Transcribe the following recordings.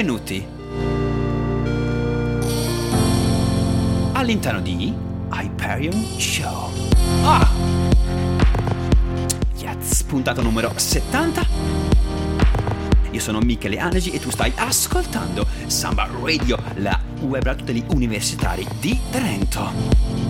benvenuti all'interno di Hyperion Show. Ah! Yes, puntata numero 70. Io sono Michele Anegi e tu stai ascoltando Samba Radio, la web radio degli universitari di Trento.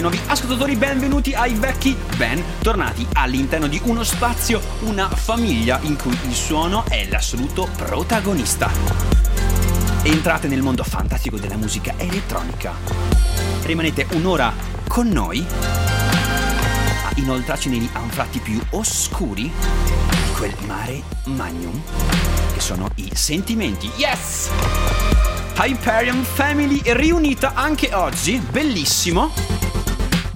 Ai nuovi ascoltatori, benvenuti ai vecchi, bentornati all'interno di uno spazio, una famiglia in cui il suono è l'assoluto protagonista. Entrate nel mondo fantastico della musica elettronica. Rimanete un'ora con noi a inoltrarci negli anfratti più oscuri di quel mare magnum che sono i sentimenti. Yes! Hyperion Family riunita anche oggi, bellissimo.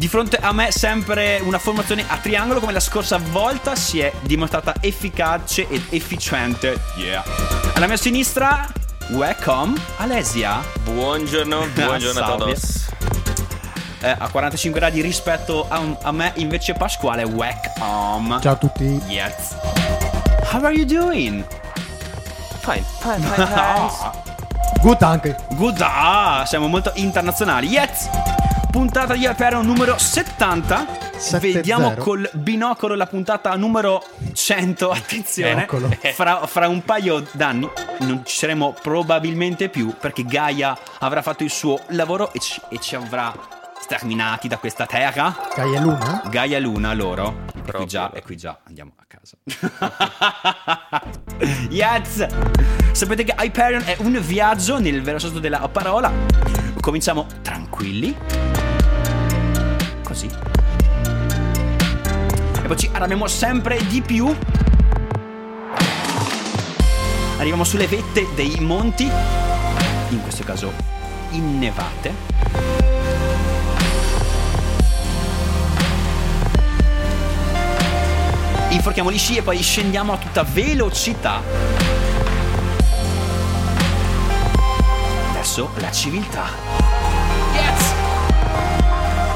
Di fronte a me sempre una formazione a triangolo come la scorsa volta si è dimostrata efficace ed efficiente. Yeah. Alla mia sinistra, welcome Alesia. Buongiorno, buongiorno a todos. Eh, a 45 gradi rispetto a, a me invece Pasquale, welcome. Ciao a tutti. Yes. How are you doing? Fine, fine, fine, thanks. Ah, Good anche. Good, ah, siamo molto internazionali. Yes! Puntata di Hyperion numero 70. Sette Vediamo zero. col binocolo la puntata numero 100. Attenzione, fra, fra un paio d'anni non ci saremo probabilmente più perché Gaia avrà fatto il suo lavoro e ci, e ci avrà sterminati da questa terra. Gaia Luna? Gaia Luna loro. E qui Proprio. già, e qui già andiamo a casa. yes! Sapete che Hyperion è un viaggio nel vero senso della parola. Cominciamo tranquilli. Così. E poi ci arrabbiamo sempre di più. Arriviamo sulle vette dei monti. In questo caso innevate. Inforchiamo gli sci e poi scendiamo a tutta velocità. Verso la civiltà. Yes!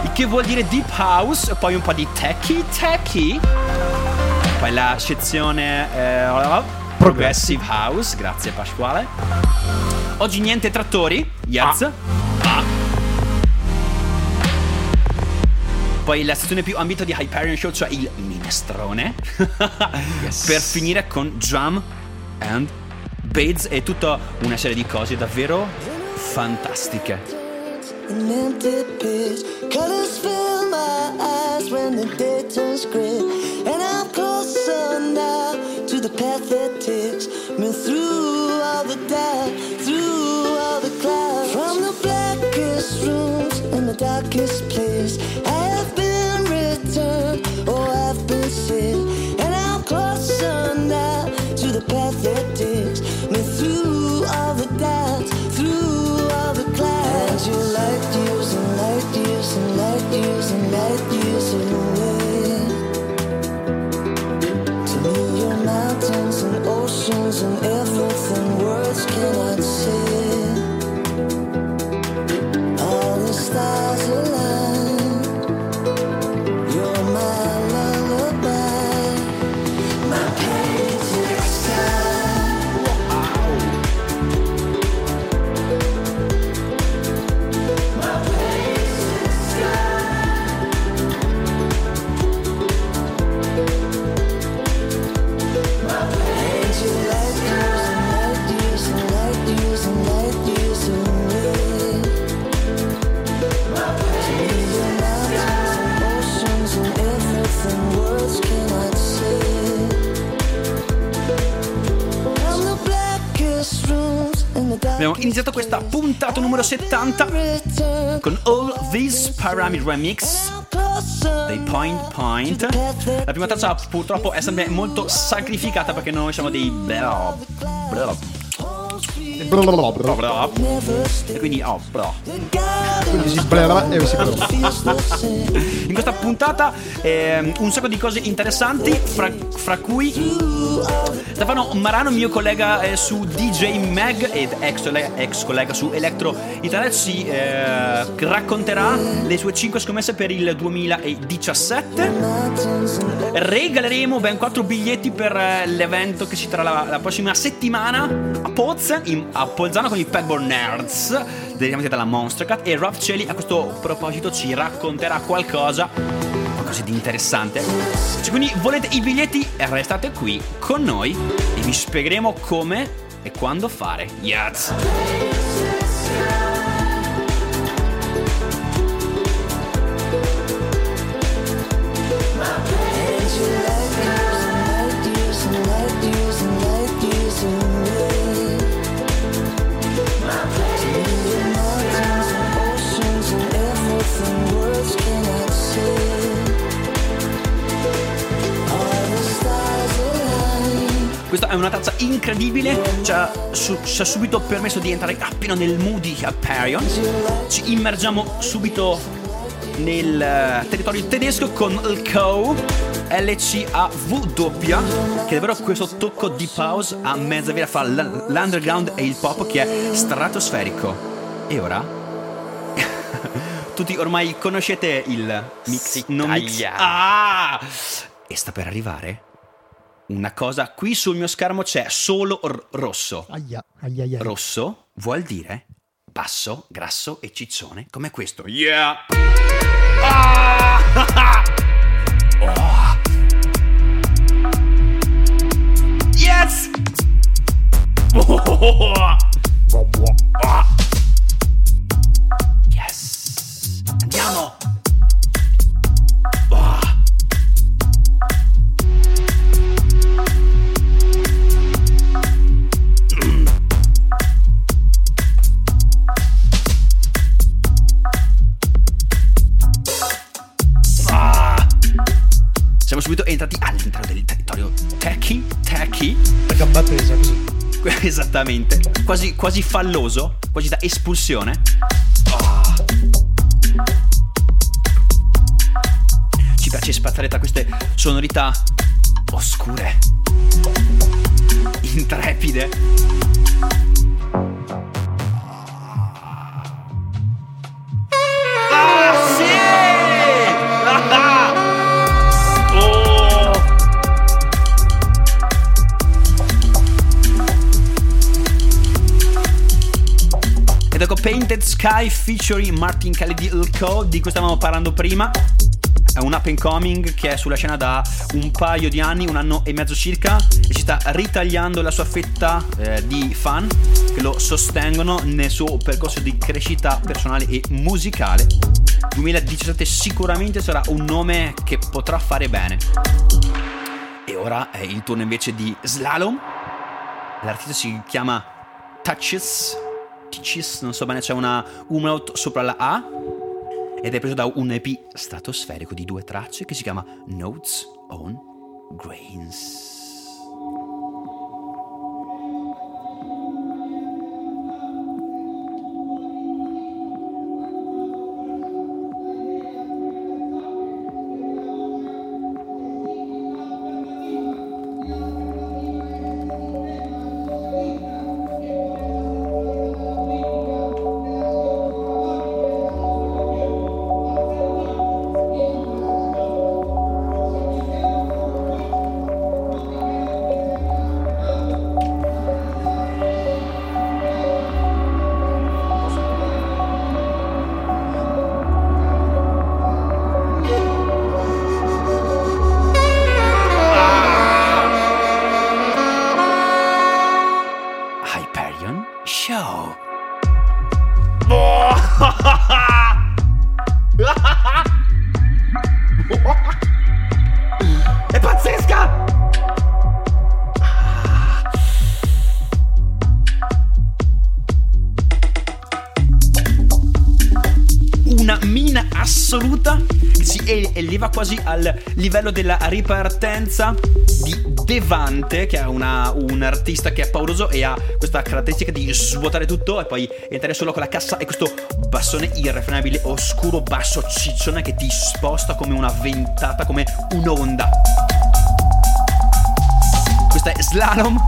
Il che vuol dire deep house, poi un po' di techie techie. Poi la sezione eh, progressive house, grazie Pasquale. Oggi niente trattori, yes. Ah. Poi la sezione più ambita di Hyperion Show, cioè il minestrone. per finire con drum and bass e tutta una serie di cose davvero fantastiche. An empty page, colors fill my eyes when the day turns gray, and I'm closer now to the path that takes me through all the doubt, through all the clouds. From the blackest rooms in the darkest place, I have oh I've been saved, and I'm closer now to the path that takes Abbiamo iniziato questa puntata numero 70 return. con All These Pyramid Remix dei Point Point. La prima traccia purtroppo è sempre molto sacrificata perché noi siamo dei never stay. E quindi, oh, bro. Quindi si blablabla e si. In questa puntata ehm, un sacco di cose interessanti, fra, fra cui Stefano Marano, mio collega eh, su DJ Mag ed ex, ex collega su Electro Internet, ci eh, racconterà le sue 5 scommesse per il 2017. Regaleremo ben 4 biglietti per eh, l'evento che ci terrà la, la prossima settimana a Poz, in- a Polzano con i Pegboard Nerds, direttamente dalla Monster Cat. E Rob Celli a questo proposito ci racconterà qualcosa qualcosa di interessante. Se quindi volete i biglietti, restate qui con noi e vi spiegheremo come e quando fare. Yes! Una tazza incredibile, ci ha, su- ci ha subito permesso di entrare appena nel moody Hyperion. Ci immergiamo subito nel eh, territorio tedesco con il Co. LCAW che è davvero questo tocco di pause a mezza via fra l'underground e il pop che è stratosferico. E ora? Tutti ormai conoscete il mix non mix. Ah! E sta per arrivare una cosa. Qui sul mio schermo c'è solo r- rosso. Aia, aia, aia. Rosso vuol dire basso, grasso e ciccione come questo. Yeah! Ah! Oh! Yes! Oh! Yes! Andiamo! esattamente, quasi, quasi falloso, quasi da espulsione. Ah. Ci piace spaziare tra queste sonorità oscure, intrepide. Ecco Painted Sky featuring Martin Kelly di Ilko, di cui stavamo parlando prima. È un up and coming che è sulla scena da un paio di anni, un anno e mezzo circa, e ci sta ritagliando la sua fetta eh, di fan che lo sostengono nel suo percorso di crescita personale e musicale. 2017 sicuramente sarà un nome che potrà fare bene. E ora è il turno invece di Slalom. L'artista si chiama Touches. Touches, non so bene, c'è una umlaut sopra la A. Ed è preso da un EP stratosferico di due tracce che si chiama Notes on Grains. Eleva quasi al livello della ripartenza di Devante, che è una- un artista che è pauroso e ha questa caratteristica di svuotare tutto e poi entrare solo con la cassa e questo bassone irrefrenabile, oscuro, basso, ciccione che ti sposta come una ventata, come un'onda. Questa è Slalom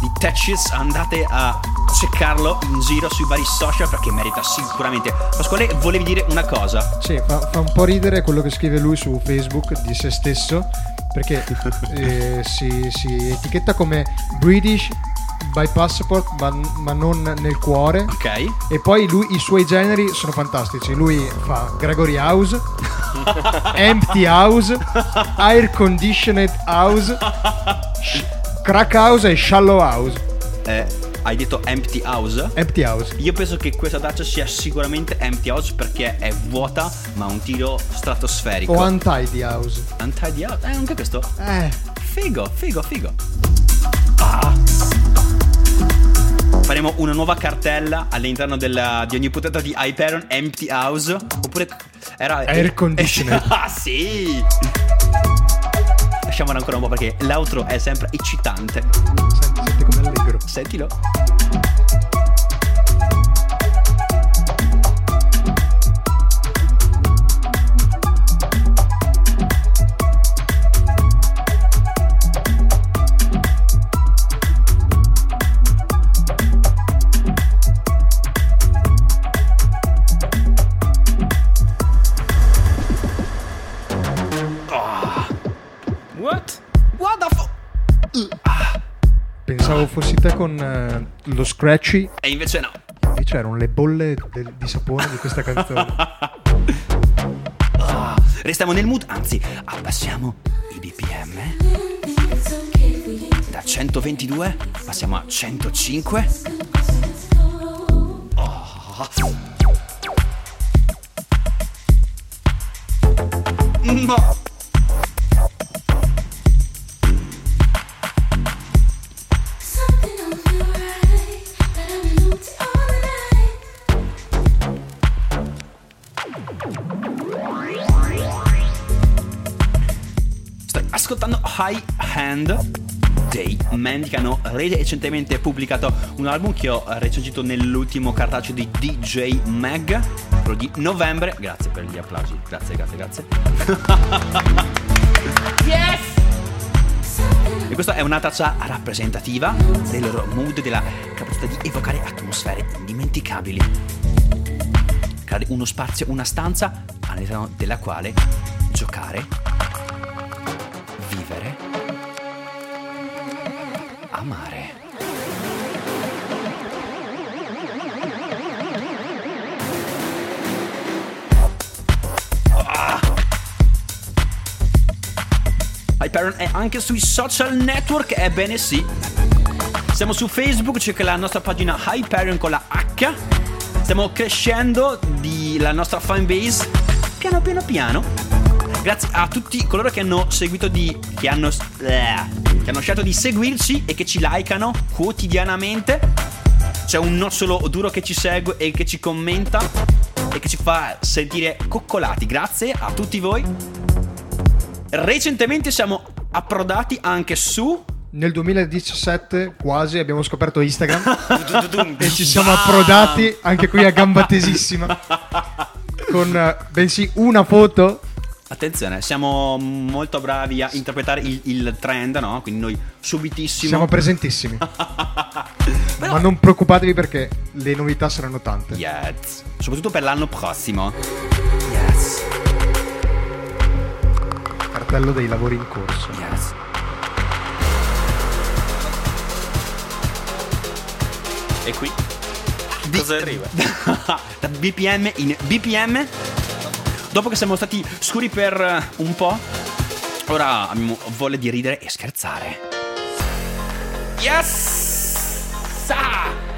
di Tetchis, andate a cercarlo in giro sui vari social perché merita sicuramente. Pasquale, volevi dire una cosa? Sì, fa, fa un po' ridere quello che scrive lui su Facebook di se stesso, perché eh, si, si etichetta come British by passport, ma, ma non nel cuore. Ok. E poi lui, i suoi generi sono fantastici. Lui fa Gregory House, Empty House, Air Conditioned House, Crack House e Shallow House. Eh, hai detto Empty House? Empty House. Io penso che questa traccia sia sicuramente Empty House perché è vuota ma ha un tiro stratosferico. O Untidy House. Untidy House? Eh, anche questo. Eh, Figo, figo, figo. Ah. Faremo una nuova cartella all'interno della- di ogni puntata di Hyperion Empty House. Oppure era. Air conditioner. ah, sì! Lasciamola ancora un po' perché l'outro è sempre eccitante. senti come allegro. Sentilo. Fossi te con eh, lo scratchy, E invece no. invece erano le bolle del- di sapone di questa canzone. Ah, restiamo nel mood, anzi, abbassiamo i BPM. Da 122 passiamo a 105. Oh. No. Hand dei Mandy che hanno recentemente pubblicato un album che ho recensito nell'ultimo cartaceo di DJ Mag, quello di novembre. Grazie per gli applausi, grazie, grazie, grazie. E questa è una traccia rappresentativa del loro mood, della capacità di evocare atmosfere indimenticabili. Creare uno spazio, una stanza all'interno della quale giocare, amare. Hyperion è anche sui social network, ebbene sì. Siamo su Facebook, c'è la nostra pagina Hyperion con la H. Stiamo crescendo di la nostra fanbase piano piano piano. Grazie a tutti coloro che hanno seguito di. che hanno. eh, che hanno scelto di seguirci e che ci likeano quotidianamente. C'è un nocciolo duro che ci segue e che ci commenta e che ci fa sentire coccolati. Grazie a tutti voi. Recentemente siamo approdati anche su. Nel 2017 quasi abbiamo scoperto Instagram e ci siamo approdati anche qui a gamba tesissima con eh, bensì una foto Attenzione, siamo molto bravi a interpretare il, il trend, no? Quindi noi subitissimo. siamo presentissimi Però- ma non preoccupatevi perché le novità saranno tante Yes. Soprattutto per l'anno prossimo. Yes. cartello dei lavori in corso Yes. E qui? Di- Cosa arriva? da BPM in BPM. Dopo che siamo stati scuri per eh, un po', ora abbiamo voglia di ridere e scherzare. Yes! Sa!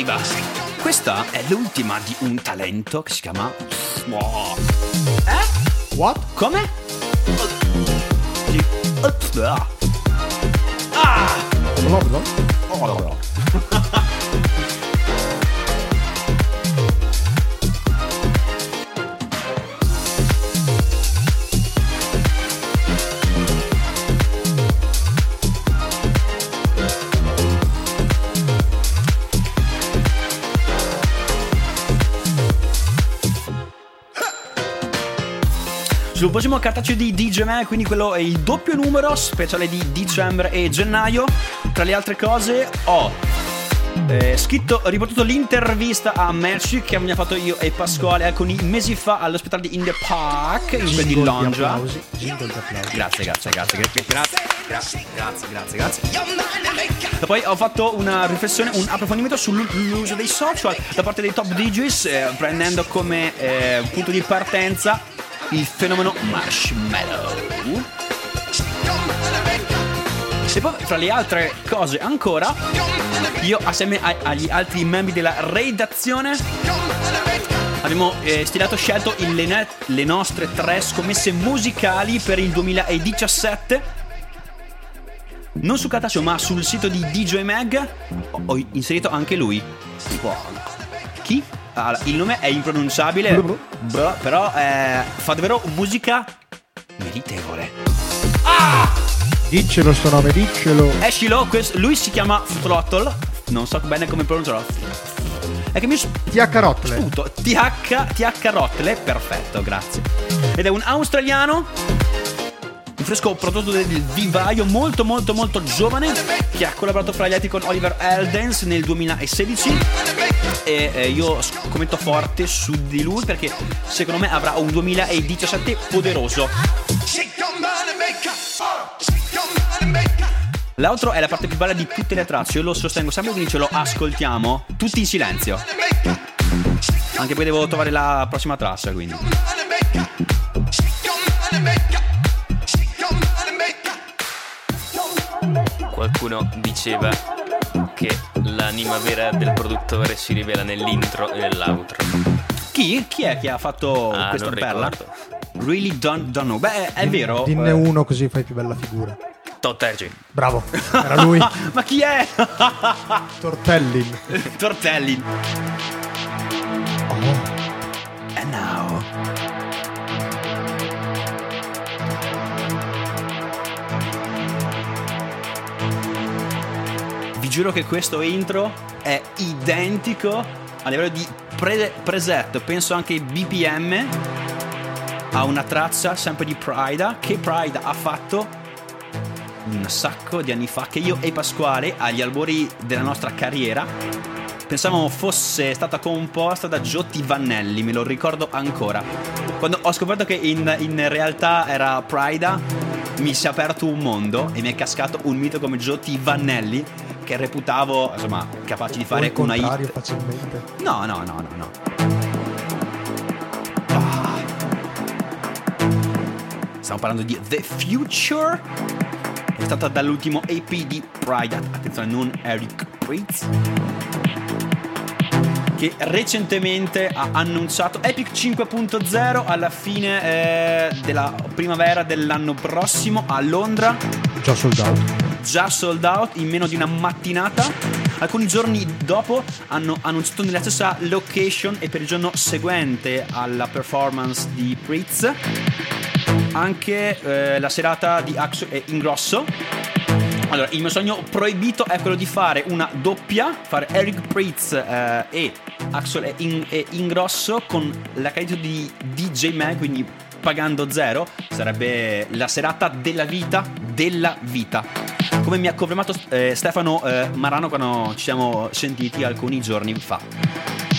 Arriva. Questa è l'ultima di un talento che si chiama. Eh? What? Come? Ah! Sul prossimo cartaceo di DJ Man, quindi quello è il doppio numero speciale di dicembre e gennaio. Tra le altre cose ho eh, scritto, riportato l'intervista a Merci che abbiamo fatto io e Pasquale eh, alcuni mesi fa all'ospedale di In The Park, in quel di Londra. Grazie, grazie, grazie, grazie, grazie, grazie, grazie, grazie. Poi ho fatto una riflessione, un approfondimento sull'uso dei social da parte dei top DJs, eh, prendendo come eh, punto di partenza il fenomeno marshmallow. E poi, tra le altre cose ancora, io assieme a- agli altri membri della redazione abbiamo eh, stilato scelto il- le, le nostre tre scommesse musicali per il 2017. Non su Cartaceo, ma sul sito di DJ Mag ho, inserito anche lui. Chi? Ah, il nome è impronunciabile, Bro, però eh, fa davvero musica meritevole. Diccelo sto nome, diccelo. Escilo, quest- lui si chiama Throttle. Non so bene come pronunciarlo. È che mi Ti accarottole. sputo. TH, TH Rottle, perfetto, grazie. Ed è un australiano. Un fresco prodotto del vivaio molto molto molto giovane che ha collaborato fra gli altri con Oliver Eldens nel 2016 e eh, io scommetto forte su di lui perché secondo me avrà un 2017 poderoso L'altro è la parte più bella di tutte le tracce, io lo sostengo sempre, quindi ce lo ascoltiamo tutti in silenzio. Anche poi devo trovare la prossima traccia, quindi. Qualcuno diceva che l'anima vera del produttore si rivela nell'intro e nell'outro. Chi? Chi è che ha fatto Ah, questa perla? ricordo. Really don't, don't know. Beh, è vero. Dinne eh, uno così fai più bella figura. Tottergi. Bravo. Era lui. Ma chi è? Tortellin. Tortelli. Oh. And now. Giuro che questo intro è identico a livello di pre- preset, penso anche BPM, a una traccia sempre di Prida che Prida ha fatto un sacco di anni fa che io e Pasquale agli albori della nostra carriera pensavamo fosse stata composta da Giotti Vannelli, me lo ricordo ancora. Quando ho scoperto che in, in realtà era Prida, mi si è aperto un mondo e mi è cascato un mito come Giotti Vannelli che reputavo, insomma, capace di fare una hit. facilmente. No, no, no, no, no. Ah. Stiamo parlando di The Future. È stata dall'ultimo AP di Pride. Attenzione, non Eric Pritz. Che recentemente ha annunciato Epic 5.0 alla fine eh, della primavera dell'anno prossimo a Londra Già soldato. Già sold out in meno di una mattinata. Alcuni giorni dopo hanno annunciato nella stessa location e per il giorno seguente alla performance di Pritz anche eh, la serata di Axo e Ingrosso. Allora, il mio sogno proibito è quello di fare una doppia, fare Eric Pritz eh, e Axel e, In- e Ingrosso con l'accredito di DJ Mag, quindi pagando zero. Sarebbe la serata della vita, della vita. Come mi ha confermato eh, Stefano eh, Marano quando ci siamo sentiti alcuni giorni fa.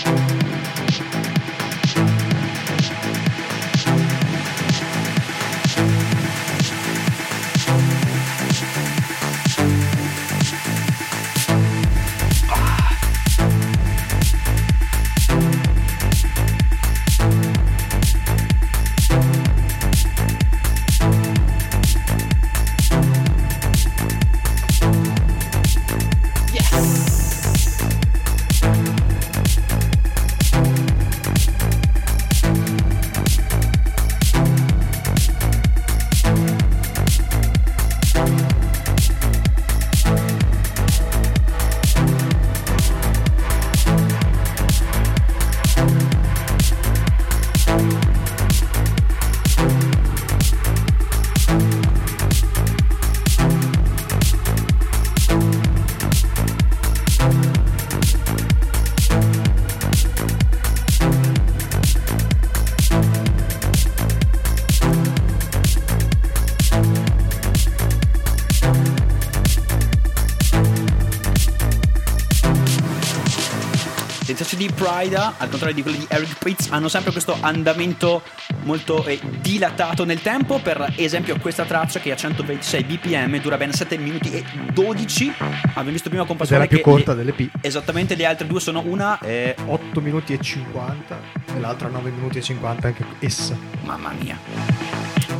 Prida, al contrario di quelli di Eric Pritz, hanno sempre questo andamento molto eh, dilatato nel tempo. Per esempio, questa traccia che a 126 bpm dura ben 7 minuti e 12. Abbiamo visto prima con Pasquale la più corta le- delle P. Esattamente, le altre due sono una. eh, 8 minuti e 50 e l'altra 9 minuti e 50 anche essa. Mamma mia.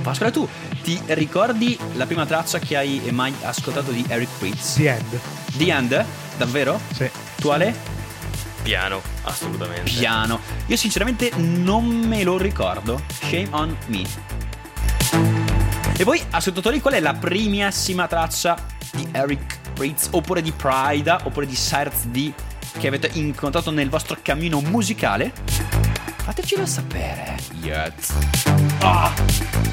Pasquale, tu ti ricordi la prima traccia che hai mai ascoltato di Eric Pritz? The End. The End? Davvero? Sì. Tu Ale? Piano, assolutamente. Piano. Io sinceramente non me lo ricordo. Shame on me. E voi, ascoltatori, qual è la primissima traccia di Eric Pritz, oppure di Prida, oppure di Cyrus D che avete incontrato nel vostro cammino musicale? Fatecelo sapere. Yes. Ah!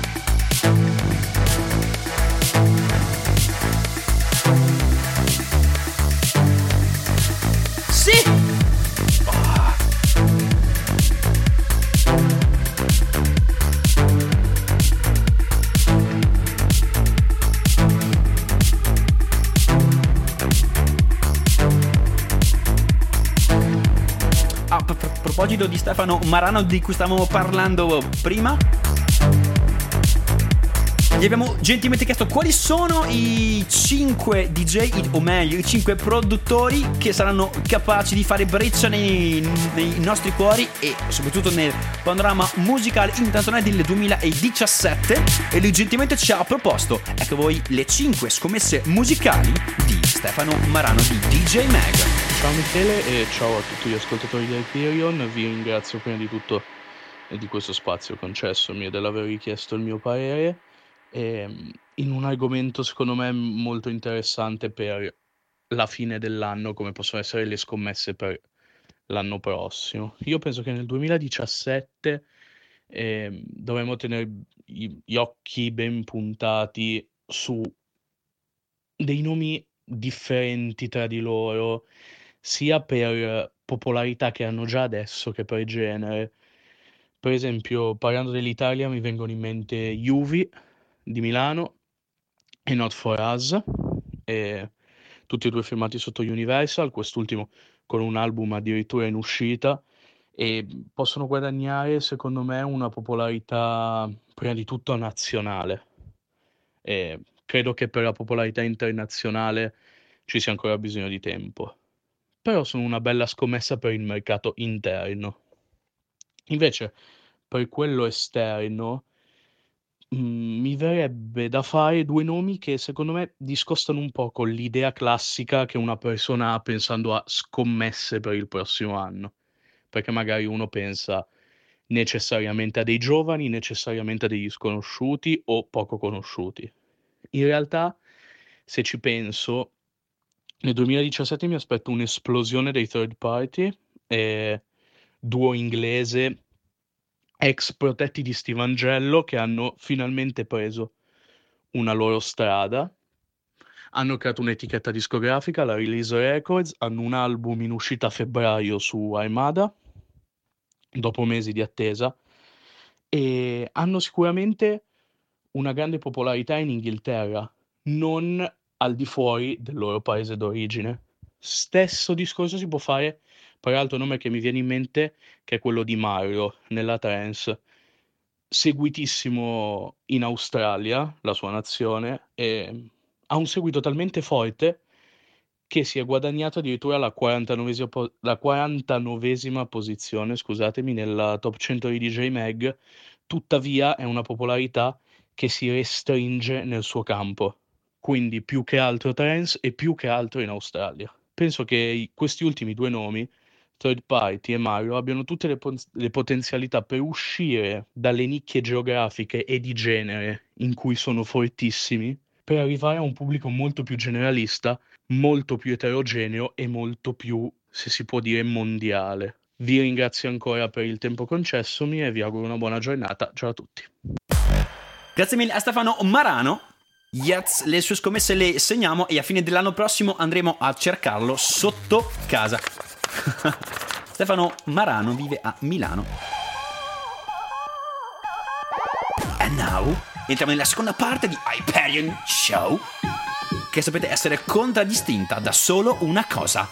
Proposito di Stefano Marano di cui stavamo parlando prima, gli abbiamo gentilmente chiesto quali sono i 5 DJ, o meglio, i 5 produttori che saranno capaci di fare breccia nei, nei nostri cuori e soprattutto nel panorama musicale internazionale del 2017. E lui gentilmente ci ha proposto, ecco voi, le 5 scommesse musicali di Stefano Marano di DJ Mag. Ciao Michele e ciao a tutti gli ascoltatori di Hyperion, vi ringrazio prima di tutto eh, di questo spazio concessomi e dell'aver richiesto il mio parere ehm, in un argomento secondo me molto interessante per la fine dell'anno come possono essere le scommesse per l'anno prossimo. Io penso che nel 2017 ehm, dovremmo tenere gli occhi ben puntati su dei nomi differenti tra di loro, sia per popolarità che hanno già adesso che per genere. Per esempio, parlando dell'Italia, mi vengono in mente Juvi di Milano e Not For Us, e tutti e due firmati sotto Universal, quest'ultimo con un album addirittura in uscita, e possono guadagnare, secondo me, una popolarità prima di tutto nazionale. E credo che per la popolarità internazionale ci sia ancora bisogno di tempo. Però sono una bella scommessa per il mercato interno. Invece, per quello esterno, mm, mi verrebbe da fare due nomi che secondo me discostano un po' con l'idea classica che una persona ha pensando a scommesse per il prossimo anno. Perché magari uno pensa necessariamente a dei giovani, necessariamente a degli sconosciuti o poco conosciuti. In realtà, se ci penso, nel 2017 mi aspetto un'esplosione dei third party, e duo inglese ex protetti di Steve Angello che hanno finalmente preso una loro strada. Hanno creato un'etichetta discografica, la Release Records, hanno un album in uscita a febbraio su Armada, dopo mesi di attesa, e hanno sicuramente una grande popolarità in Inghilterra, non al di fuori del loro paese d'origine. Stesso discorso si può fare per altro nome che mi viene in mente, che è quello di Mario nella trance, seguitissimo in Australia, la sua nazione, e ha un seguito talmente forte che si è guadagnato addirittura la 49esima, po- la 49esima posizione, scusatemi, nella top 100 di DJ Mag, tuttavia è una popolarità che si restringe nel suo campo, quindi più che altro trance e più che altro in Australia. Penso che questi ultimi due nomi, Third Party e Mario, abbiano tutte le, pon- le potenzialità per uscire dalle nicchie geografiche e di genere in cui sono fortissimi, per arrivare a un pubblico molto più generalista, molto più eterogeneo e molto più, se si può dire, mondiale. Vi ringrazio ancora per il tempo concessomi e vi auguro una buona giornata. Ciao a tutti. Grazie mille a Stefano Marano. Yes, le sue scommesse le segniamo e a fine dell'anno prossimo andremo a cercarlo sotto casa. Stefano Marano vive a Milano. And now entriamo nella seconda parte di Hyperion Show, che sapete essere contraddistinta da solo una cosa.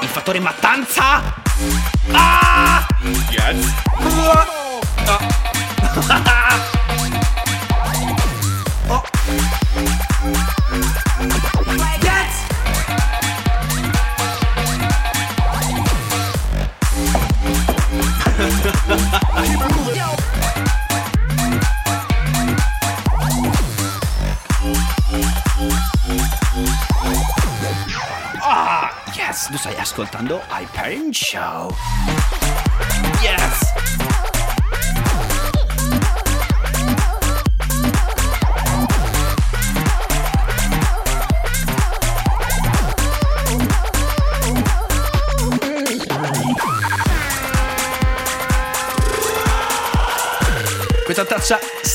Il fattore mattanza Ah! Yes. Oh. stai ascoltando Hyperion Show. Yes!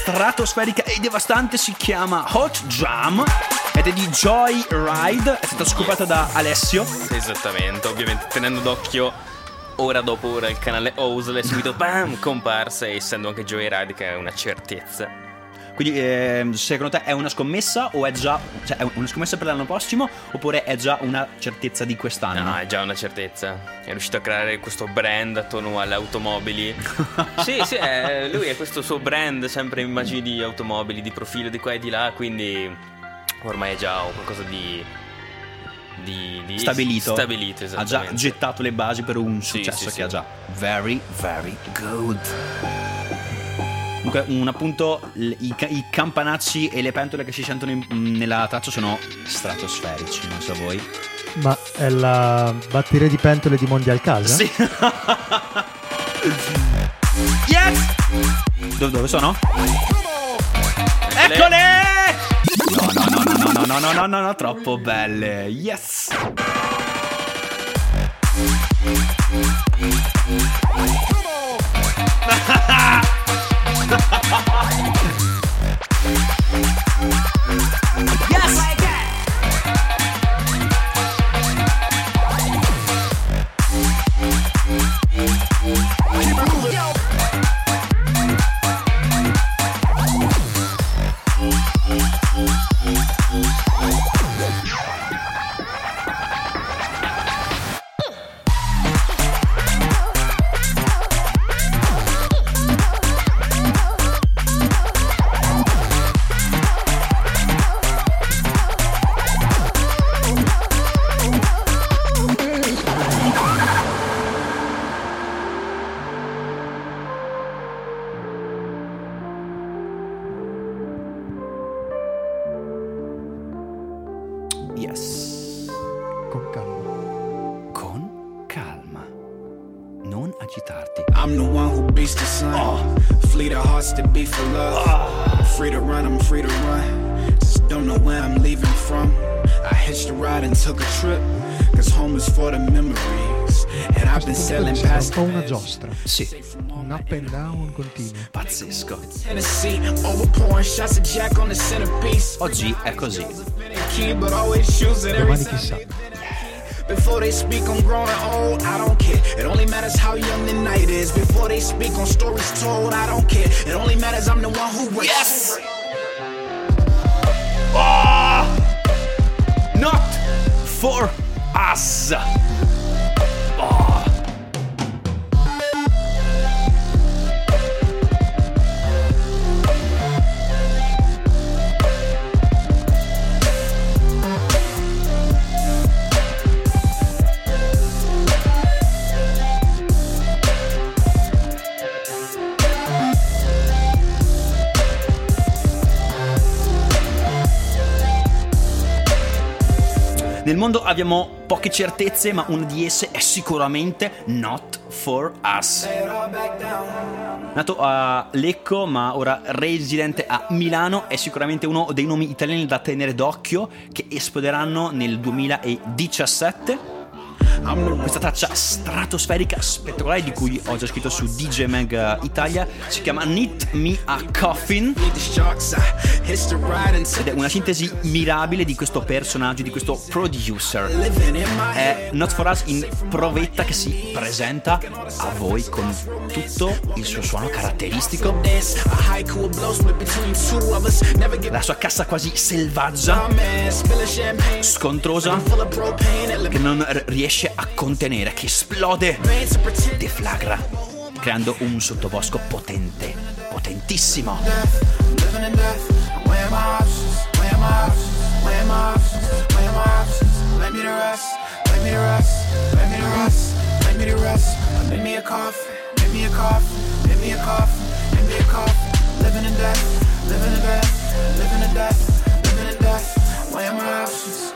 Stratosferica e devastante si chiama Hot Jam ed è di Joy Ride, è stata scoperta da Alessio. Esattamente, ovviamente tenendo d'occhio ora dopo ora il canale Ousle subito bam comparsa essendo anche Joyride che è una certezza. Quindi ehm, secondo te è una scommessa o è già cioè, è una scommessa per l'anno prossimo oppure è già una certezza di quest'anno? No, è già una certezza. È riuscito a creare questo brand attorno alle automobili. sì, sì, è- lui è questo suo brand, sempre immagini di automobili, di profilo di qua e di là, quindi ormai è già qualcosa di... di, di Stabilito. Stabilito, ha già gettato le basi per un Sì, successo sì, che sì. ha già. Very, very good. Comunque, un appunto, i, i campanacci e le pentole che si sentono in- nella traccia sono stratosferici, non so voi. Ma è la batteria di pentole di Mondial Casa? Sì. yes! Dove, dove sono? Eccole! No, no, no, no, no, no, no, no, no, no, troppo belle. Yes! Yes. On the centerpiece. Oggi è così. Key, but always choose it every Domani time. chissà. Before they speak on growing old, I don't care. It only matters how young the night is. Before they speak on stories told, I don't care. It only matters I'm the one who waits. Yes! Oh! Not for us! Nel mondo abbiamo poche certezze, ma una di esse è sicuramente Not for Us. Nato a Lecco, ma ora residente a Milano, è sicuramente uno dei nomi italiani da tenere d'occhio che esploderanno nel 2017. Questa traccia stratosferica spettacolare di cui ho già scritto su DJ Mag Italia. Si chiama Knit Me a Coffin. Ed è una sintesi mirabile di questo personaggio, di questo producer. È Not For Us in provetta che si presenta a voi con tutto il suo suono caratteristico, la sua cassa quasi selvaggia, scontrosa, che non riesce riesce a contenere, che esplode, deflagra, creando un sottobosco potente, potentissimo. Living in death. Living in death, living in death, living in death, options, weighing my options,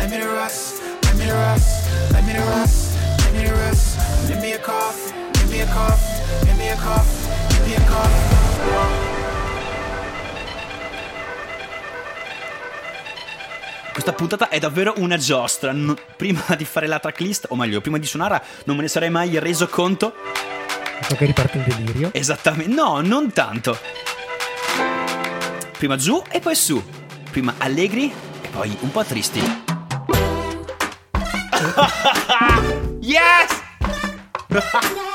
Lay me rest, lay me rest, lay me rest, lay me rest. Make me a coffin, make me a coffin, make me a coffin, make me a coffin. Questa puntata è davvero una giostra. No- prima di fare la tracklist, o meglio, prima di suonare, non me ne sarei mai reso conto. Ecco che riparte il delirio. Esattamente, no, non tanto. Prima giù e poi su. Prima allegri e poi un po' tristi. yes! yes!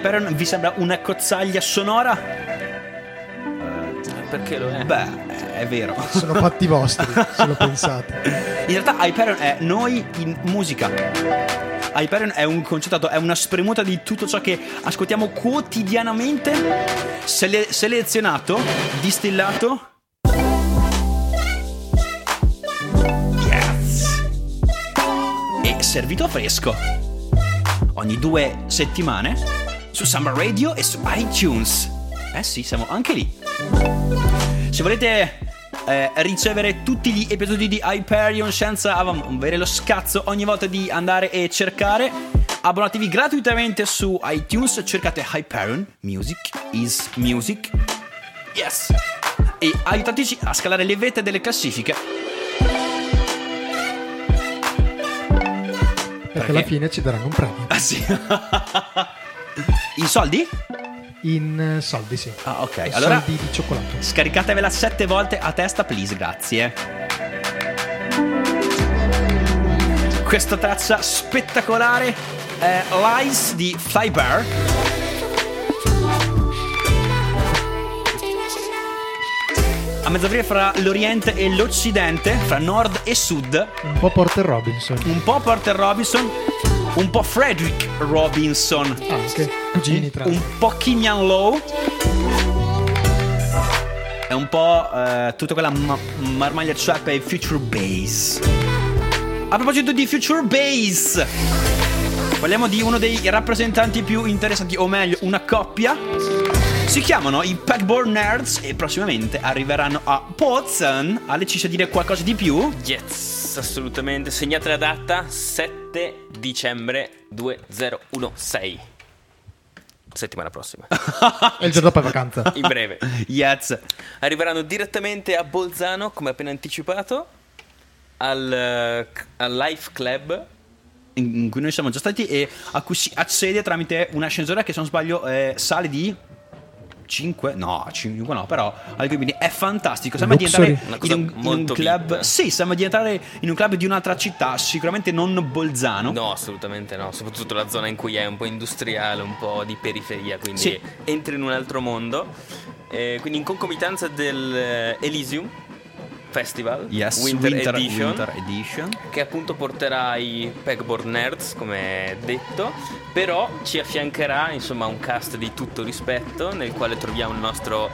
Hyperion vi sembra una cozzaglia sonora, Perché lo è? beh, è vero. Sono fatti vostri, se lo pensate. In realtà Hyperion è noi in musica. Hyperion è un concetto, è una spremuta di tutto ciò che ascoltiamo quotidianamente, sele- selezionato, distillato. Yes. E servito fresco. Ogni due settimane su Summer Radio e su iTunes. Eh sì, siamo anche lì. Se volete eh, ricevere tutti gli episodi di Hyperion senza avere lo scazzo ogni volta di andare e cercare, abbonatevi gratuitamente su iTunes, cercate Hyperion, Music is Music. Yes! E aiutateci a scalare le vette delle classifiche. Perché alla fine ci daranno un premio. Ah sì. In soldi? In eh, soldi, sì. Ah, ok. Allora Soldi di cioccolato. scaricatevela sette volte a testa, please, grazie. Questa traccia spettacolare è Lies di Flybear. A mezz'aprire fra l'Oriente e l'Occidente, fra Nord e Sud, Un po' Porter Robinson. un po' Porter Robinson, un po' Frederick Robinson, Anche. Cugini tra un po' Kenyan Low è un po' eh, tutta quella ma- marmaglia trap e future bass. A proposito di future bass parliamo di uno dei rappresentanti più interessanti o meglio una coppia. Si chiamano i Pegboard Nerds e prossimamente arriveranno a Potsdam. Alex ci sa dire qualcosa di più? Yes, assolutamente. Segnate la data 7 dicembre 2016. Settimana prossima. E il giorno dopo è vacanza. In breve. yes Arriveranno direttamente a Bolzano, come appena anticipato, al, eh, al Life Club. in in cui noi siamo già stati e a cui si accede tramite un ascensore che se non sbaglio eh, sale di 5 no 5 no però quindi è fantastico sembra entrare in un, in un club VIP. sì sembra di entrare in un club di un'altra città sicuramente non Bolzano No, assolutamente no. Soprattutto la zona in cui è un po' industriale, un po' di periferia, quindi Sì. entri in un altro mondo. Eh, quindi in concomitanza del eh, Elysium Festival yes Winter, Winter, Edition. Winter Edition che appunto porterà i Pegboard Nerds, come detto, però ci affiancherà insomma un cast di tutto rispetto nel quale troviamo il nostro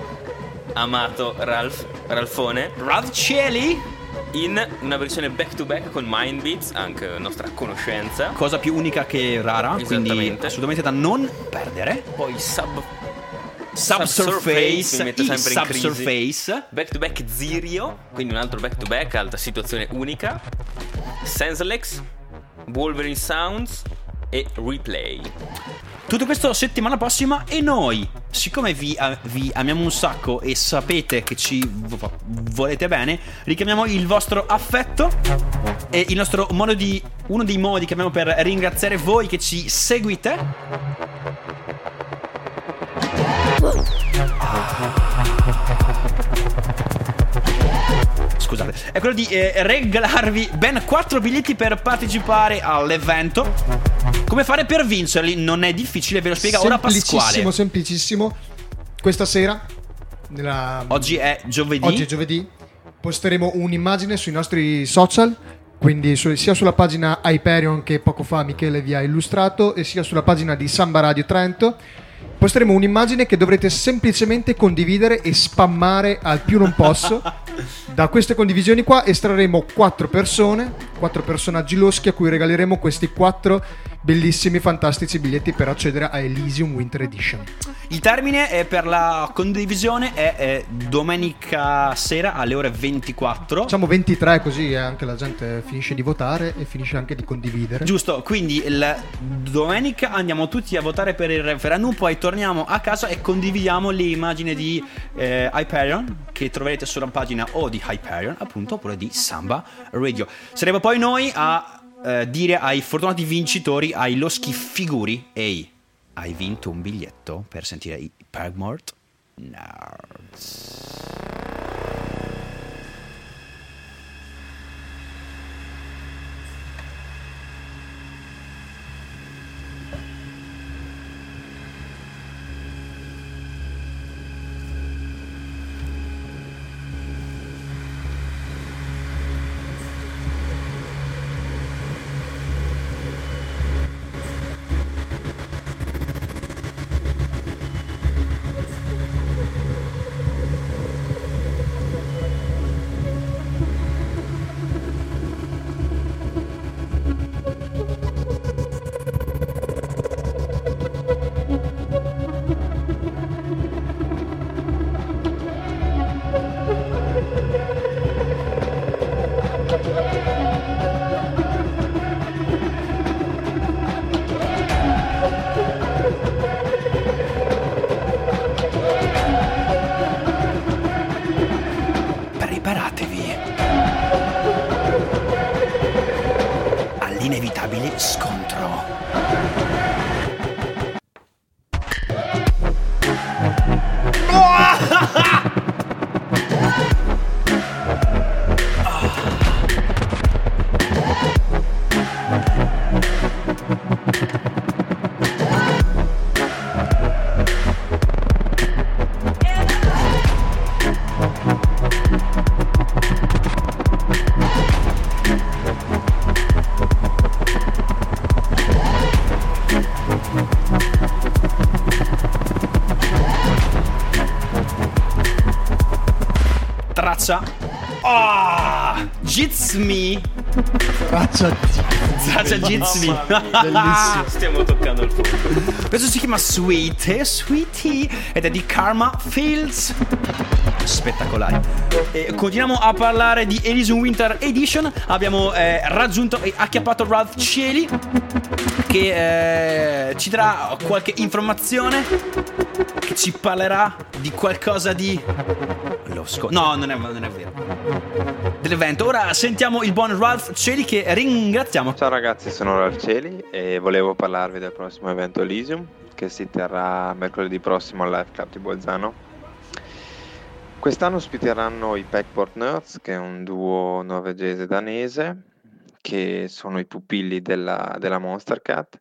amato Ralph, Ralfone Ralph Cieli in una versione back to back con Mind Beats, anche nostra conoscenza. cosa più unica che rara quindi assolutamente da non perdere Poi Sub Subsurface mi mette sempre in crisi. Subsurface Back to back Zirio, quindi un altro back to back, altra situazione unica. Senselex, Wolverine Sounds, e replay. Tutto questo settimana prossima e noi, siccome vi, vi amiamo un sacco e sapete che ci vo- volete bene, richiamiamo il vostro affetto e il nostro modo di uno dei modi che abbiamo per ringraziare voi che ci seguite Scusate, è quello di eh, regalarvi ben 4 biglietti per partecipare all'evento. Come fare per vincerli? Non è difficile, ve lo spiega ora Semplicissimo, Pasquale. semplicissimo. Questa sera, nella- Oggi è giovedì. oggi è giovedì, posteremo un'immagine sui nostri social. Quindi su- sia sulla pagina Hyperion che poco fa Michele vi ha illustrato e sia sulla pagina di Samba Radio Trento posteremo un'immagine che dovrete semplicemente condividere e spammare al più non posso. Da queste condivisioni qua estrarremo quattro persone, quattro personaggi loschi a cui regaleremo questi quattro bellissimi, fantastici biglietti per accedere a Elysium Winter Edition. Il termine è per la condivisione è, è domenica sera alle ore 24. Facciamo 23 così eh, anche la gente finisce di votare e finisce anche di condividere. Giusto, quindi domenica andiamo tutti a votare per il referendum, poi torniamo a casa e condividiamo le immagini di eh, Hyperion che troverete sulla pagina o di Hyperion, appunto, oppure di Samba Radio. Saremo poi noi a eh, dire ai fortunati vincitori, ai loschi figuri, ehi, hai vinto un biglietto per sentire i Pegmort? Nerds. Jitsme. Traccia Traccia Jitsme. Bellissimo. Stiamo toccando il fondo. Questo si chiama Sweetie, Sweetie ed è di Karma Fields. Spettacolari. E continuiamo a parlare di Elysium Winter Edition. Abbiamo eh, raggiunto e acchiappato Ralph Cieli che eh, ci darà qualche informazione che ci parlerà di qualcosa di losco. No, non è, non è vero. Dell'evento. Ora sentiamo il buon Ralph Cieli che ringraziamo. Ciao ragazzi, sono Ralceli e volevo parlarvi del prossimo evento Elysium che si terrà mercoledì prossimo al Live Club di Bolzano. Quest'anno ospiteranno i Packport Nerds, che è un duo norvegese danese, che sono i pupilli della, della Monster Cat.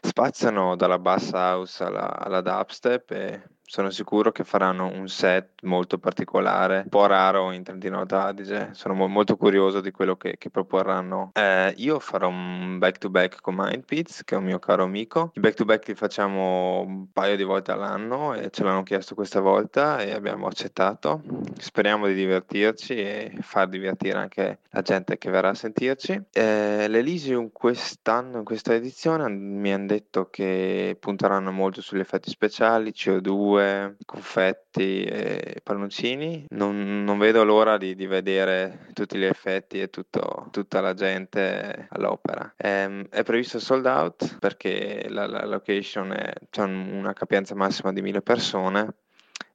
Spaziano dalla bass house alla, alla dubstep e sono sicuro che faranno un set molto particolare, un po' raro in Trentino Adige. Sono mo- molto curioso di quello che, che proporranno. Eh, io farò un back to back con Mindpits, che è un mio caro amico. I back to back li facciamo un paio di volte all'anno e ce l'hanno chiesto questa volta e abbiamo accettato. Speriamo di divertirci e far divertire anche la gente che verrà a sentirci. Eh, L'Elysium quest'anno, in questa edizione, mi hanno detto che punteranno molto sugli effetti speciali, CO2, bue, confetti palloncini. Non, non vedo l'ora di, di vedere tutti gli effetti e tutto- tutta la gente all'opera. Ehm, è previsto sold out perché la, la location è, un- una capienza massima di mille persone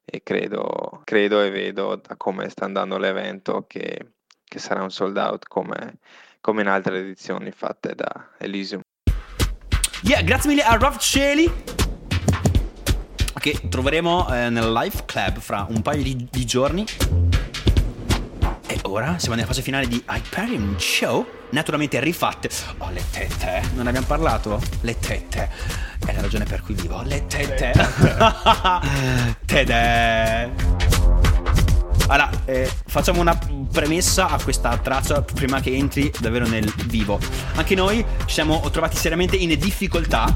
e credo, credo e vedo da come sta andando l'evento che, che sarà un sold out come, come in altre edizioni fatte da Elysium. Yeah, grazie mille a Rolf Celi. Che troveremo eh, nel live club fra un paio di, di giorni. E ora siamo nella fase finale di Hyperion Show. Naturalmente rifatte. Oh, le tette. Non abbiamo parlato? Le tette. È la ragione per cui vivo. Le tette. Tede. Allora, eh, facciamo una premessa a questa traccia prima che entri davvero nel vivo. Anche noi ci siamo trovati seriamente in difficoltà.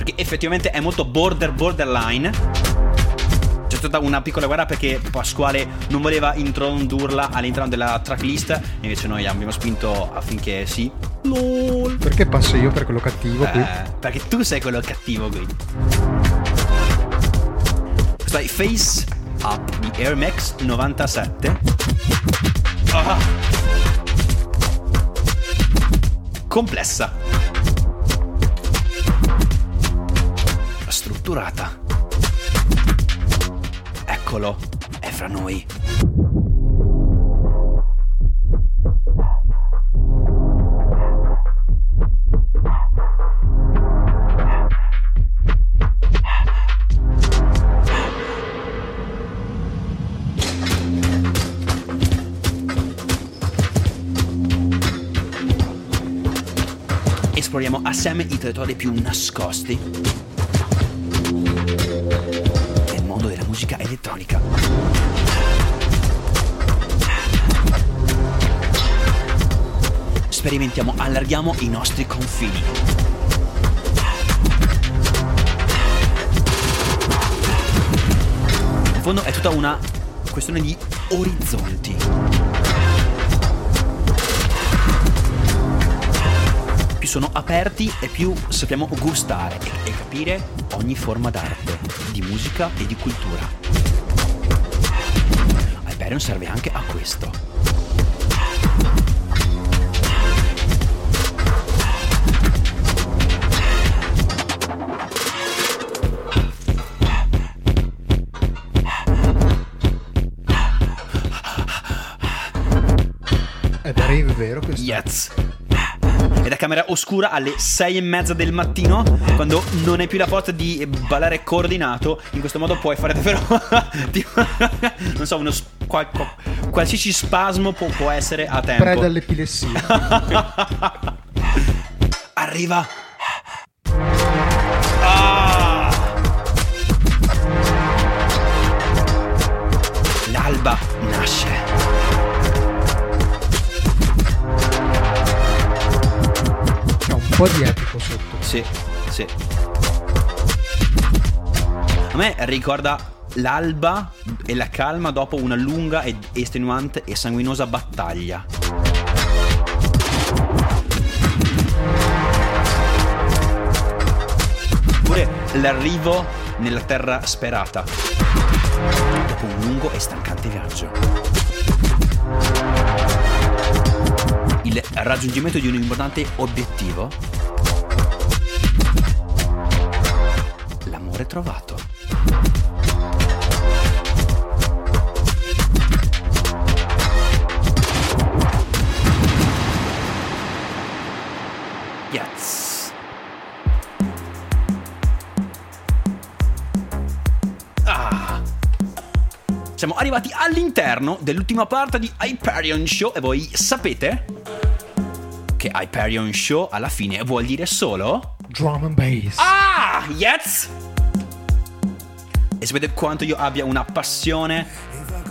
Perché effettivamente è molto border borderline. C'è stata una piccola guerra perché Pasquale non voleva introdurla all'interno della tracklist. Invece noi abbiamo spinto affinché sì. LOL. Perché passo io per quello cattivo qui? Eh, perché tu sei quello cattivo qui. Questo è Face Up di Air Max 97. Ah. Complessa. Strutturata. Eccolo, è fra noi. Esploriamo assieme i territori più nascosti elettronica. Sperimentiamo, allarghiamo i nostri confini. In fondo è tutta una questione di orizzonti. Più sono aperti e più sappiamo gustare e, e capire ogni forma d'arte, di musica e di cultura. Hyperion serve anche a questo. È da rave vero questo? Yes. È camera oscura alle sei e mezza del mattino, quando non hai più la forza di ballare coordinato. In questo modo puoi fare davvero. tipo, non so, uno. Qual- qualsiasi spasmo può, può essere a tempo. Preda all'epilessia. Arriva. Ah! L'alba nasce. C'è un po' di epico sotto. Sì, sì. A me ricorda l'alba e la calma dopo una lunga ed estenuante e sanguinosa battaglia. Oppure l'arrivo nella terra sperata. Dopo un lungo e stancante viaggio. Il raggiungimento di un importante obiettivo L'amore trovato. Siamo arrivati all'interno dell'ultima parte di Hyperion Show e voi sapete che Hyperion Show alla fine vuol dire solo Drum and bass. Ah, yes! E sapete quanto io abbia una passione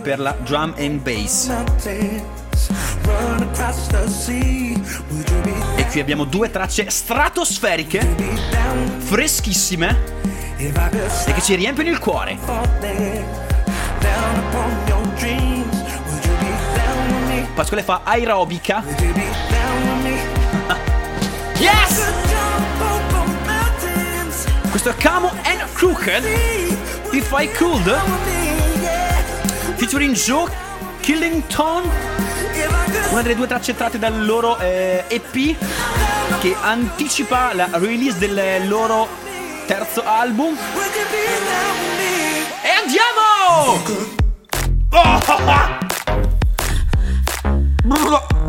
per la drum and bass. E qui abbiamo due tracce stratosferiche, freschissime e che ci riempiono il cuore. Pasquale fa aerobica. Yes! Questo è Camo and Crooked. If I Could. featuring Joe Killington. Una delle due tracce tratte dal loro eh, EP che anticipa la release del loro terzo album. E andiamo Yes!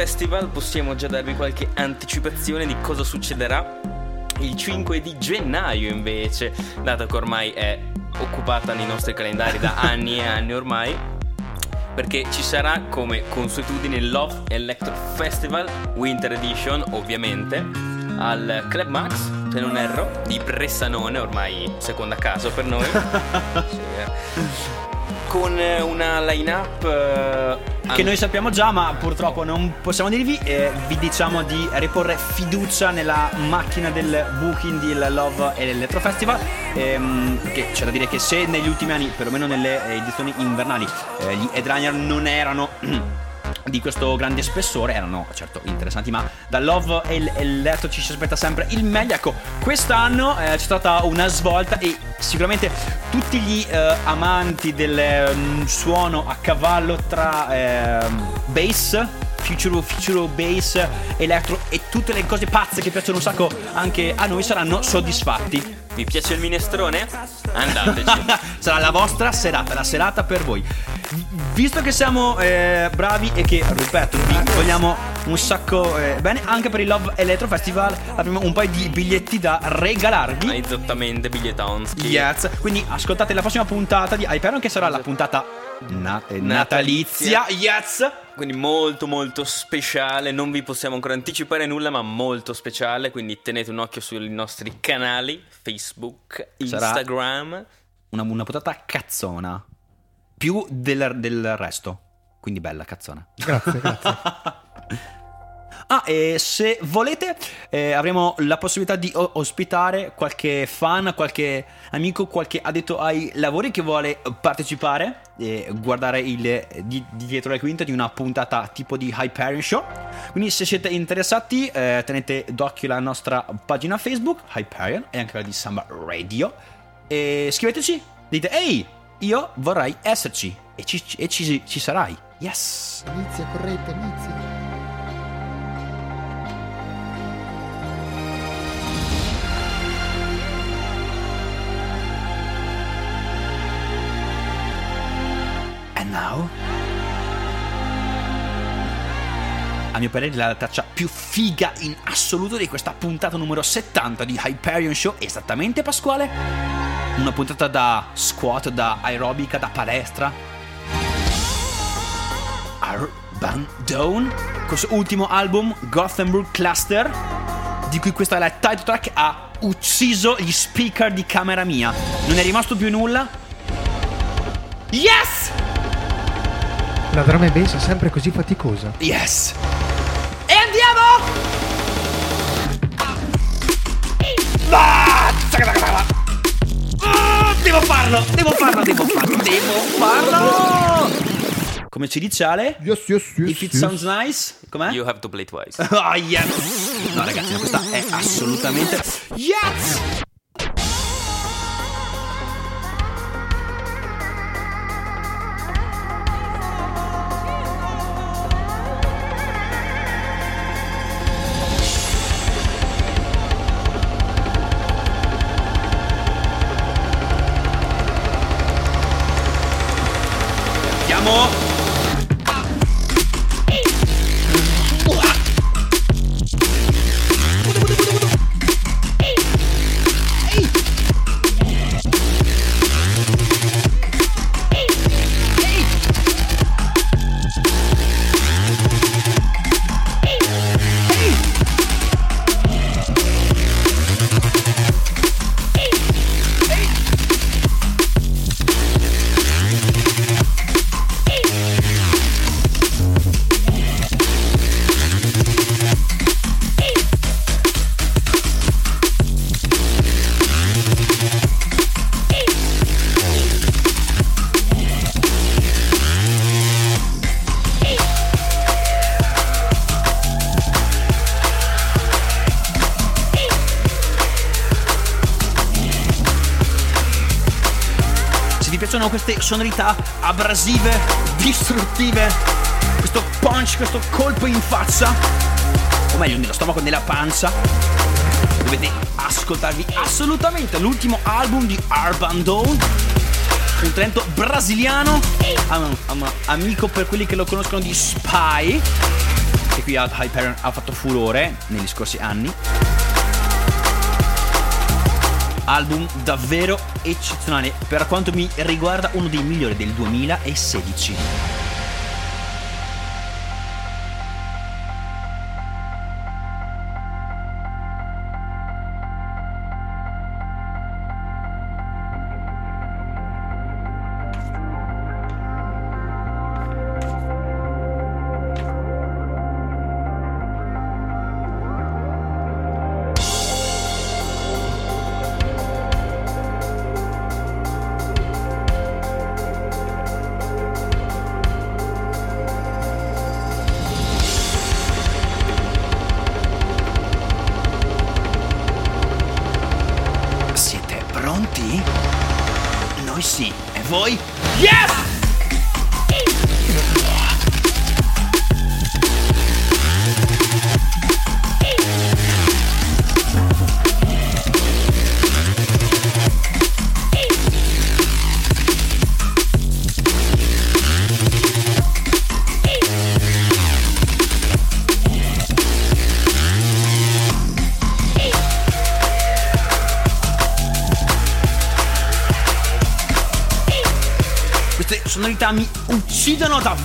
Festival possiamo già darvi qualche anticipazione di cosa succederà il 5 di gennaio invece, data che ormai è occupata nei nostri calendari da anni e anni ormai. Perché ci sarà come consuetudine il Love Electro Festival Winter Edition, ovviamente, al Club Max, se non erro, di Bressanone, ormai seconda casa per noi. Sì, eh. Con una line-up eh, che noi sappiamo già, ma purtroppo non possiamo dirvi. eh, vi diciamo di riporre fiducia nella macchina del booking di Love e l'Electro Festival. ehm, perché c'è da dire che se negli ultimi anni, perlomeno nelle edizioni invernali, eh, gli headliner non erano. Di questo grande spessore erano certo interessanti, ma da Love e l- e l'Electro ci si aspetta sempre il meglio. Ecco, quest'anno eh, c'è stata una svolta e sicuramente tutti gli eh, amanti del mm, suono a cavallo tra ehm, bass, future, future bass, electro e tutte le cose pazze che piacciono un sacco anche a noi saranno soddisfatti. Vi piace il minestrone? Andateci. Sarà la vostra serata, la serata per voi. Visto che siamo eh, bravi e che, ripeto, vi vogliamo un sacco eh, bene, anche per il Love Electro Festival avremo un paio di biglietti da regalarvi. Esattamente, bigliettonschi. Yes. Quindi ascoltate la prossima puntata di Hyperion che sarà la puntata na- eh, natalizia. Yes. Quindi molto molto speciale, non vi possiamo ancora anticipare nulla, ma molto speciale, quindi tenete un occhio sui nostri canali, Facebook, Sarà- Instagram. Una, una puntata cazzona. Più del, del resto. Quindi bella cazzona. Grazie, grazie. Ah, e se volete, eh, avremo la possibilità di o- ospitare qualche fan, qualche amico, qualche addetto ai lavori che vuole partecipare e guardare il di, di dietro le quinte di una puntata tipo di Hyperion Show. Quindi, se siete interessati, eh, tenete d'occhio la nostra pagina Facebook, Hyperion, e anche quella di Samba Radio. E scriveteci, dite, ehi, io vorrei esserci. E ci, e ci, ci sarai. Yes. Inizia, corrente, inizia. And now? A mio parere la traccia più figa in assoluto di questa puntata numero 70 di Hyperion Show, esattamente Pasquale? Una puntata da squat, da aerobica, da palestra. Urban Dawn, questo ultimo album, Gothenburg Cluster, di cui questa è la title track, ha ucciso gli speaker di camera mia. Non è rimasto più nulla. Yes! La drum and bass è sempre così faticosa. Yes! E andiamo! Ah, Devo farlo, devo farlo, devo farlo, devo farlo! Come ci dice Ale? Yes, yes, yes. If it yes. sounds nice, com'è? You have to play twice. Ah, yes! No, ragazzi, questa è assolutamente. Yes! Queste sonorità abrasive, distruttive, questo punch, questo colpo in faccia, o meglio nello stomaco, nella pancia, dovete ascoltarvi assolutamente l'ultimo album di Urban Dawn, un talento brasiliano, am- am- amico per quelli che lo conoscono di Spy, che qui a Hyperion ha fatto furore negli scorsi anni. Album davvero eccezionale, per quanto mi riguarda uno dei migliori del 2016.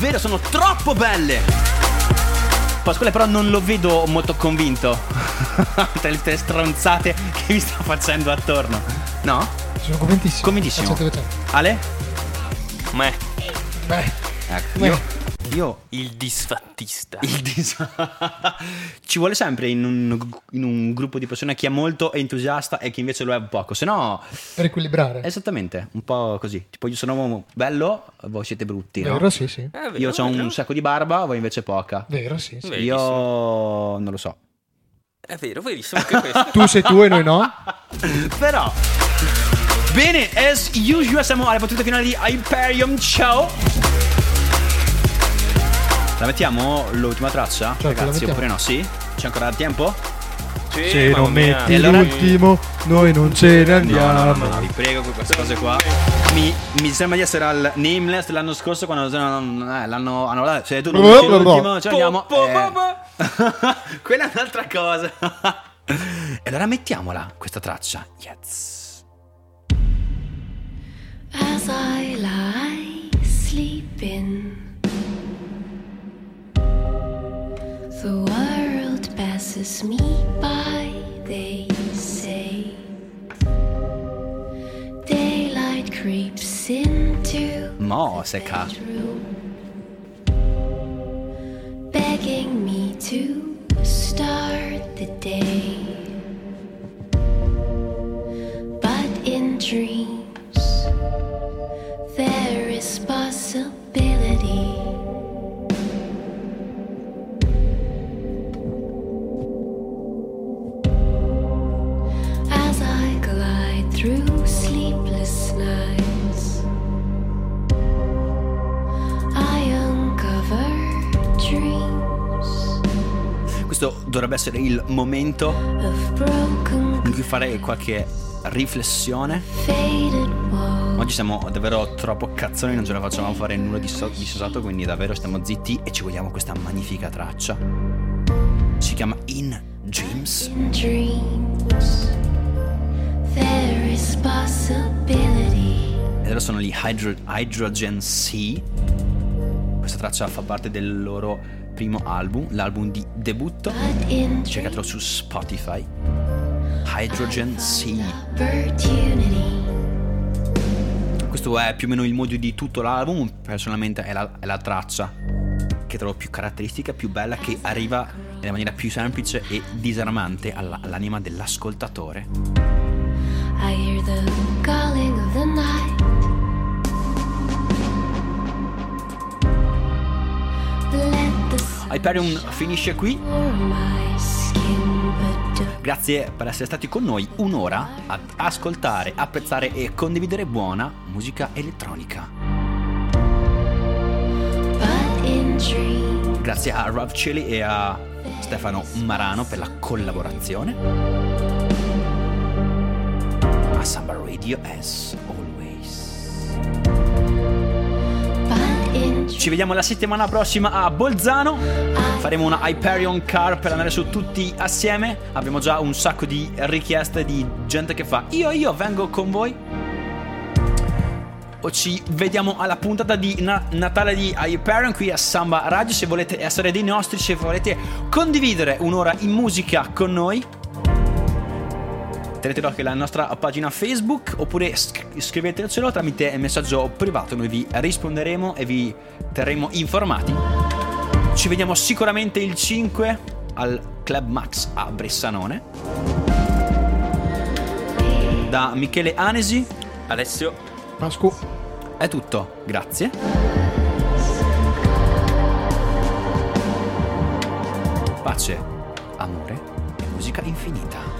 Davvero, sono troppo belle. Pasquale però non lo vedo molto convinto. Tra le tre stronzate che mi sta facendo attorno. No? Sono convintissimo. Convintissimo. Ale? Me, Beh, Ecco, Beh. io, io il disfattista. il dis- ci vuole sempre in un, in un gruppo di persone chi è molto entusiasta e chi invece lo è poco. Se no, per equilibrare. esattamente, un po' così. Tipo io sono bello, voi siete brutti. no? Vero, sì, sì. Eh, vero, Io ho un sacco di barba, voi invece poca. Vero, sì, sì. Io non lo so. È vero, verissimo anche questo. Tu sei tu e noi no? Però. Bene, as usual siamo alle battute finali di Hyperion Show. La mettiamo l'ultima traccia? Certo, Ragazzi, oppure no? Sì? C'è ancora tempo? Sì, Se non mia. metti allora- l'ultimo, noi non ce ne No, no, andiamo. no, no, vi prego con queste cose qua. Mi, mi sembra di essere al Nameless dell'anno scorso quando eh, l'hanno hanno se tu non blah, blah. l'ultimo ci andiamo. Po, po, Eh, po, po. Quella è un'altra cosa. e allora mettiamola questa traccia. Yes. As I lie sleeping, the world passes me by, they say. Daylight creeps into Mo secca. bedroom, begging me to start the day. But in dreams, there is possibility. Through sleepless nights, I uncover dreams Questo dovrebbe essere il momento in cui fare qualche riflessione. Oggi siamo davvero troppo cazzoni, non ce la facciamo fare nulla di, so- di sensato, quindi davvero stiamo zitti e ci vogliamo questa magnifica traccia. Si chiama In Dreams. In dreams. E loro sono gli Hydro- Hydrogen Sea. Questa traccia fa parte del loro primo album, l'album di debutto. Cercatelo su Spotify. Hydrogen Sea. Questo è più o meno il modio di tutto l'album. Personalmente è la, è la traccia che trovo più caratteristica, più bella, che arriva nella maniera più semplice e disarmante alla- all'anima dell'ascoltatore. The calling of the night. Hyperion finisce qui. Grazie per essere stati con noi un'ora ad ascoltare, apprezzare e condividere buona musica elettronica. Grazie a Rob Chili e a Stefano Marano per la collaborazione. Samba Radio as always. Ci vediamo la settimana prossima a Bolzano. Faremo una Hyperion Car per andare su tutti assieme. Abbiamo già un sacco di richieste di gente che fa io io vengo con voi. O ci vediamo alla puntata di Na- Natale di Hyperion qui a Samba Radio. Se volete essere dei nostri, se volete condividere un'ora in musica con noi, tenete d'occhio la nostra pagina Facebook oppure sc- scrivetecelo tramite messaggio privato. Noi vi risponderemo e vi terremo informati. Ci vediamo sicuramente il 5 al Club Max a Bressanone. Da Michele Anesi Alessio, Pasqua. è tutto, grazie. Pace, amore e musica infinita.